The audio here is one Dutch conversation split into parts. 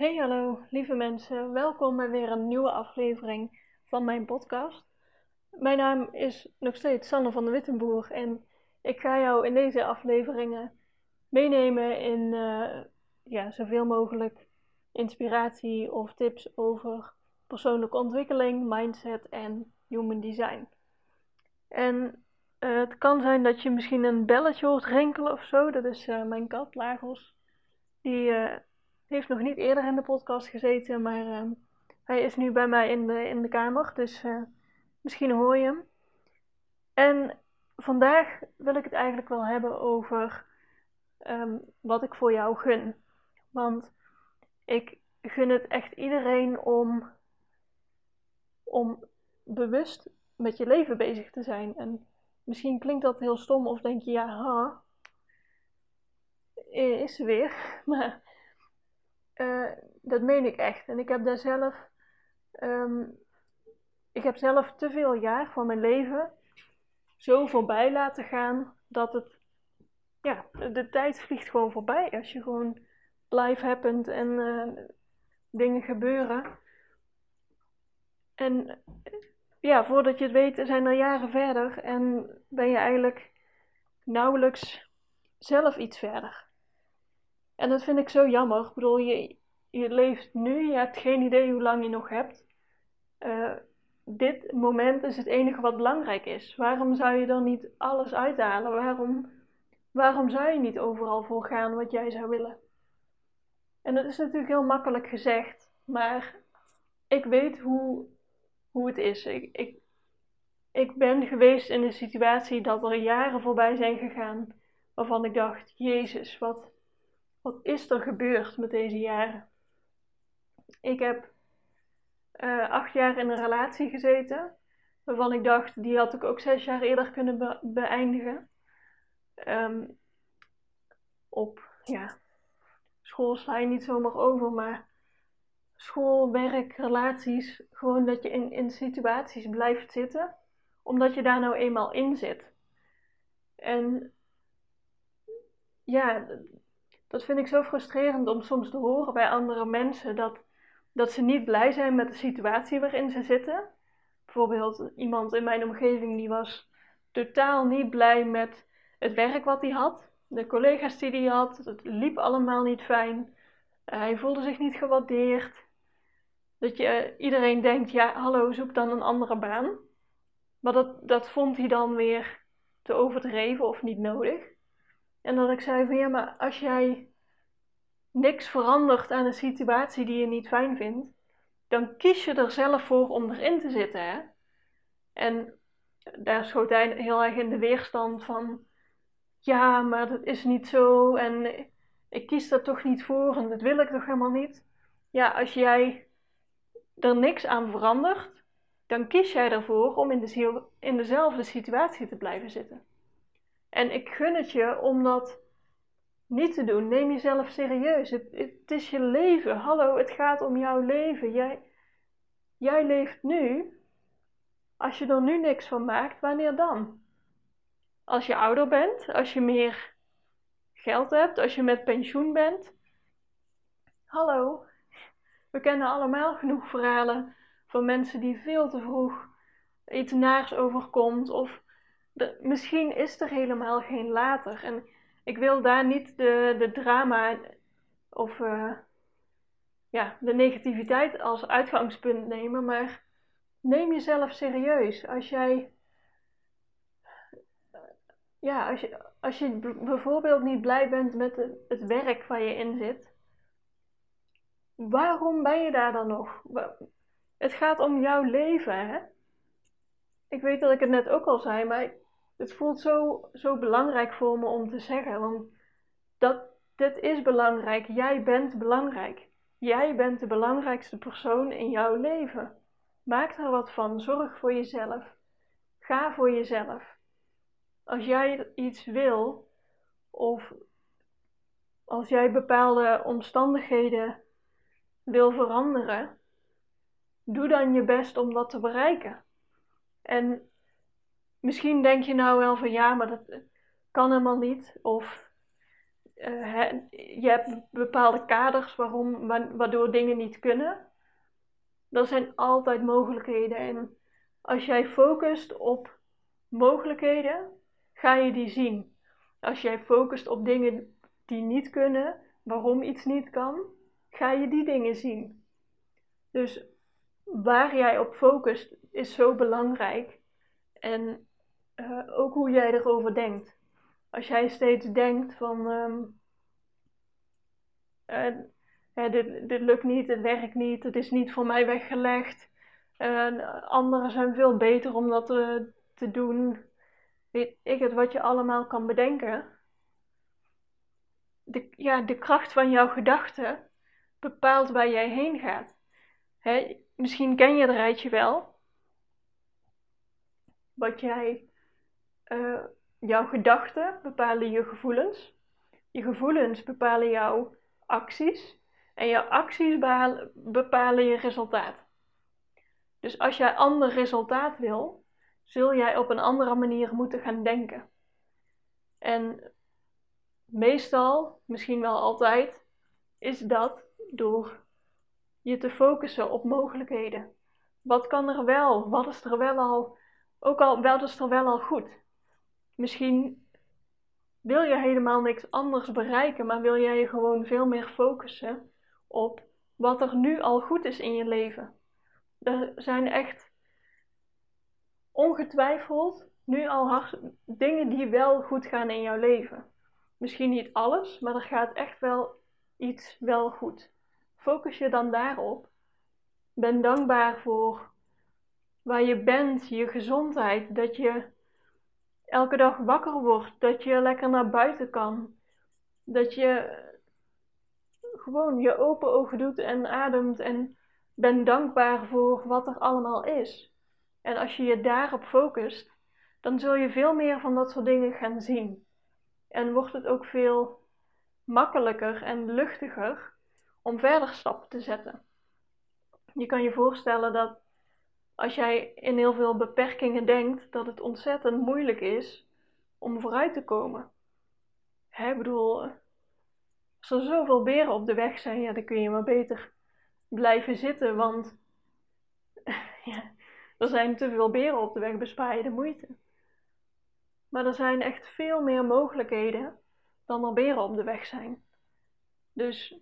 Hey hallo lieve mensen, welkom bij weer een nieuwe aflevering van mijn podcast. Mijn naam is nog steeds Sanne van de Wittenboer en ik ga jou in deze afleveringen meenemen in uh, ja, zoveel mogelijk inspiratie of tips over persoonlijke ontwikkeling, mindset en human design. En uh, het kan zijn dat je misschien een belletje hoort rinkelen of zo, dat is uh, mijn kat Lagos. Die heeft nog niet eerder in de podcast gezeten, maar uh, hij is nu bij mij in de, in de kamer. Dus uh, misschien hoor je hem. En vandaag wil ik het eigenlijk wel hebben over um, wat ik voor jou gun. Want ik gun het echt iedereen om, om bewust met je leven bezig te zijn. En misschien klinkt dat heel stom of denk je, ja, ha, is ze weer. Maar uh, dat meen ik echt. En ik heb daar zelf. Um, ik heb zelf te veel jaar van mijn leven zo voorbij laten gaan dat het. Ja, de tijd vliegt gewoon voorbij als je gewoon life happens en uh, dingen gebeuren. En ja, voordat je het weet zijn er jaren verder en ben je eigenlijk nauwelijks zelf iets verder. En dat vind ik zo jammer. Ik bedoel, je, je leeft nu, je hebt geen idee hoe lang je nog hebt. Uh, dit moment is het enige wat belangrijk is. Waarom zou je dan niet alles uithalen? Waarom, waarom zou je niet overal voor gaan wat jij zou willen? En dat is natuurlijk heel makkelijk gezegd, maar ik weet hoe, hoe het is. Ik, ik, ik ben geweest in een situatie dat er jaren voorbij zijn gegaan waarvan ik dacht: Jezus, wat, wat is er gebeurd met deze jaren? Ik heb uh, acht jaar in een relatie gezeten, waarvan ik dacht, die had ik ook zes jaar eerder kunnen be beëindigen. Um, op, ja, school sla je niet zomaar over, maar school, werk, relaties, gewoon dat je in, in situaties blijft zitten, omdat je daar nou eenmaal in zit. En ja, dat vind ik zo frustrerend om soms te horen bij andere mensen dat, dat ze niet blij zijn met de situatie waarin ze zitten. Bijvoorbeeld iemand in mijn omgeving die was totaal niet blij met het werk wat hij had. De collega's die hij had, het liep allemaal niet fijn. hij voelde zich niet gewaardeerd. Dat je, iedereen denkt, ja hallo, zoek dan een andere baan. Maar dat, dat vond hij dan weer te overdreven of niet nodig. En dat ik zei van ja, maar als jij niks verandert aan een situatie die je niet fijn vindt, dan kies je er zelf voor om erin te zitten. Hè? En daar schoot hij heel erg in de weerstand van ja, maar dat is niet zo en ik kies daar toch niet voor en dat wil ik toch helemaal niet. Ja, als jij er niks aan verandert, dan kies jij ervoor om in, de, in dezelfde situatie te blijven zitten. En ik gun het je om dat niet te doen. Neem jezelf serieus. Het, het, is je leven. Hallo, het gaat om jouw leven. Jij, jij leeft nu. Als je er nu niks van maakt, wanneer dan? Als je ouder bent, als je meer geld hebt, als je met pensioen bent. Hallo, we kennen allemaal genoeg verhalen van mensen die veel te vroeg iets naars overkomt of misschien is er helemaal geen later. En ik wil daar niet de, de drama of uh, ja, de negativiteit als uitgangspunt nemen, maar neem jezelf serieus. Als jij, ja, als je, als je bijvoorbeeld niet blij bent met het werk waar je in zit, waarom ben je daar dan nog? Het gaat om jouw leven, hè? Ik weet dat ik het net ook al zei, maar het voelt zo, zo belangrijk voor me om te zeggen. Want dat, dit is belangrijk. Jij bent belangrijk. Jij bent de belangrijkste persoon in jouw leven. Maak er wat van. Zorg voor jezelf. Ga voor jezelf. Als jij iets wil, of als jij bepaalde omstandigheden wil veranderen, doe dan je best om dat te bereiken. En misschien denk je nou wel van ja, maar dat kan helemaal niet. Of uh, je hebt bepaalde kaders waarom, waardoor dingen niet kunnen. Er zijn altijd mogelijkheden. En als jij focust op mogelijkheden, ga je die zien. Als jij focust op dingen die niet kunnen, waarom iets niet kan, ga je die dingen zien. Dus waar jij op focust is zo belangrijk. En uh, ook hoe jij erover denkt. Als jij steeds denkt van um, uh, dit, lukt niet, het werkt niet, het is niet voor mij weggelegd. Anderen zijn veel beter om dat te, te doen. Weet ik het wat je allemaal kan bedenken. De, ja, de kracht van jouw gedachten bepaalt waar jij heen gaat. Hè, misschien ken je het rijtje wel. Wat jij, uh, jouw gedachten bepalen je gevoelens. Je gevoelens bepalen jouw acties. En jouw acties bepalen je resultaat. Dus als jij ander resultaat wil, zul jij op een andere manier moeten gaan denken. En meestal, misschien wel altijd, is dat door je te focussen op mogelijkheden. Wat kan er wel? Wat is er wel al? Ook al, wat is er wel al goed? Misschien wil je helemaal niks anders bereiken, maar wil jij je gewoon veel meer focussen op wat er nu al goed is in je leven. Er zijn echt ongetwijfeld nu al hard, dingen die wel goed gaan in jouw leven. Misschien niet alles, maar er gaat echt wel iets wel goed. Focus je dan daarop. Ben dankbaar voor waar je bent, je gezondheid, dat je elke dag wakker wordt, dat je lekker naar buiten kan, dat je gewoon je open ogen doet en ademt en ben dankbaar voor wat er allemaal is. En als je je daarop focust, dan zul je veel meer van dat soort dingen gaan zien. En wordt het ook veel makkelijker en luchtiger om verder stappen te zetten. Je kan je voorstellen dat als jij in heel veel beperkingen denkt, dat het ontzettend moeilijk is om vooruit te komen. Ik bedoel, als er zoveel beren op de weg zijn, ja, dan kun je maar beter blijven zitten, want ja, er zijn te veel beren op de weg, bespaar je de moeite. Maar er zijn echt veel meer mogelijkheden dan er beren op de weg zijn. Dus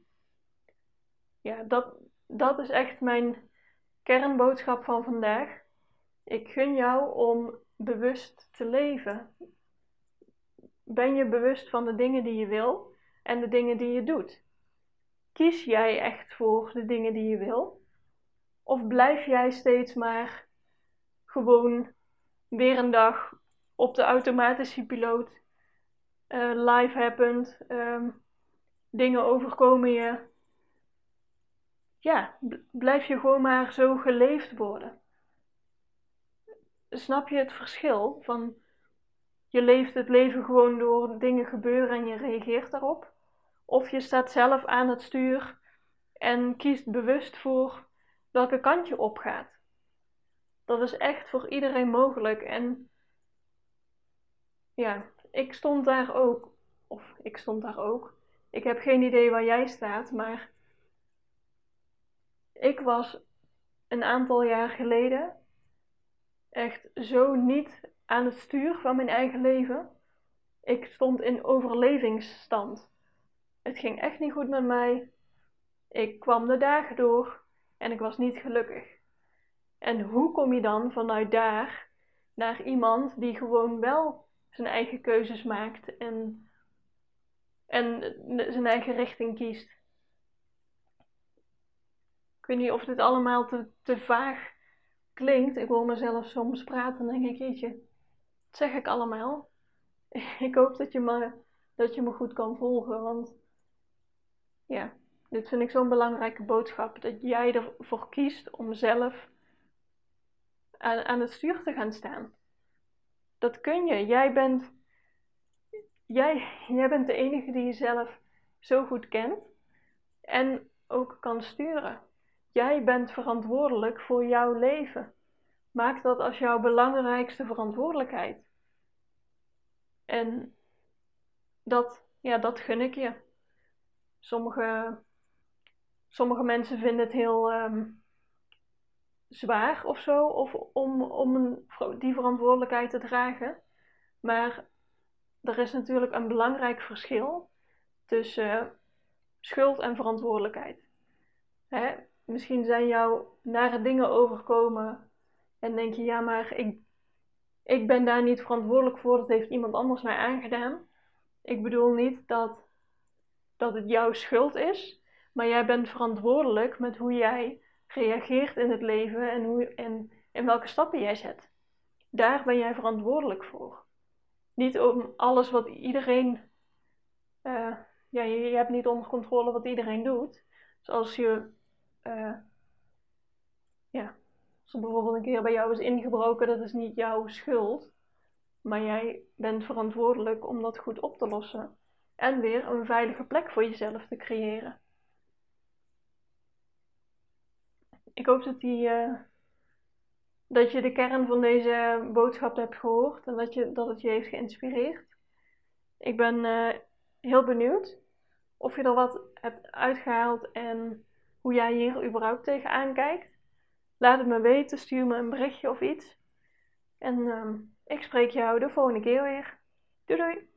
ja, dat, dat is echt mijn kernboodschap van vandaag. Ik gun jou om bewust te leven. Ben je bewust van de dingen die je wil en de dingen die je doet? Kies jij echt voor de dingen die je wil? Of blijf jij steeds maar gewoon weer een dag op de automatische piloot? Uh, life happens, um, dingen overkomen je. Ja, blijf je gewoon maar zo geleefd worden. Snap je het verschil van je leeft het leven gewoon door dingen gebeuren en je reageert daarop? Of je staat zelf aan het stuur en kiest bewust voor welke kant je opgaat. Dat is echt voor iedereen mogelijk. En ja, ik stond daar ook. Of ik stond daar ook. Ik heb geen idee waar jij staat, maar ik was een aantal jaar geleden echt zo niet aan het stuur van mijn eigen leven. Ik stond in overlevingsstand. Het ging echt niet goed met mij. Ik kwam de dagen door en ik was niet gelukkig. En hoe kom je dan vanuit daar naar iemand die gewoon wel zijn eigen keuzes maakt en, en zijn eigen richting kiest? Ik weet niet of dit allemaal te, te vaag klinkt. Ik hoor mezelf soms praten en denk ik, jeetje, zeg ik allemaal? Ik hoop dat je me, dat je me goed kan volgen, want ja, dit vind ik zo'n belangrijke boodschap. Dat jij ervoor kiest om zelf aan, aan het stuur te gaan staan. Dat kun je. Jij bent, jij, jij bent de enige die jezelf zo goed kent en ook kan sturen. Jij bent verantwoordelijk voor jouw leven. Maak dat als jouw belangrijkste verantwoordelijkheid. En dat ja, dat gun ik je. Sommige, sommige mensen vinden het heel ehm, zwaar of zo, of om, om een, die verantwoordelijkheid te dragen. Maar er is natuurlijk een belangrijk verschil tussen schuld en verantwoordelijkheid. Hè? Misschien zijn jou nare dingen overkomen en denk je, ja, maar ik, ik ben daar niet verantwoordelijk voor, dat heeft iemand anders mij aangedaan. Ik bedoel niet dat, dat het jouw schuld is, maar jij bent verantwoordelijk met hoe jij reageert in het leven en, hoe, en, en welke stappen jij zet. Daar ben jij verantwoordelijk voor. Niet om alles wat iedereen. Uh, ja, je, je, hebt niet onder controle wat iedereen doet. Zoals je. Uh, ja, als er bijvoorbeeld een keer bij jou is ingebroken, dat is niet jouw schuld. Maar jij bent verantwoordelijk om dat goed op te lossen. En weer een veilige plek voor jezelf te creëren. Ik hoop dat, die, uh, dat je de kern van deze boodschap hebt gehoord en dat, je, dat het je heeft geïnspireerd. Ik ben uh, heel benieuwd of je er wat hebt uitgehaald en hoe jij hier überhaupt tegenaan kijkt. Laat het me weten, stuur me een berichtje of iets. En uh, ik spreek jou de volgende keer weer. Doei doei!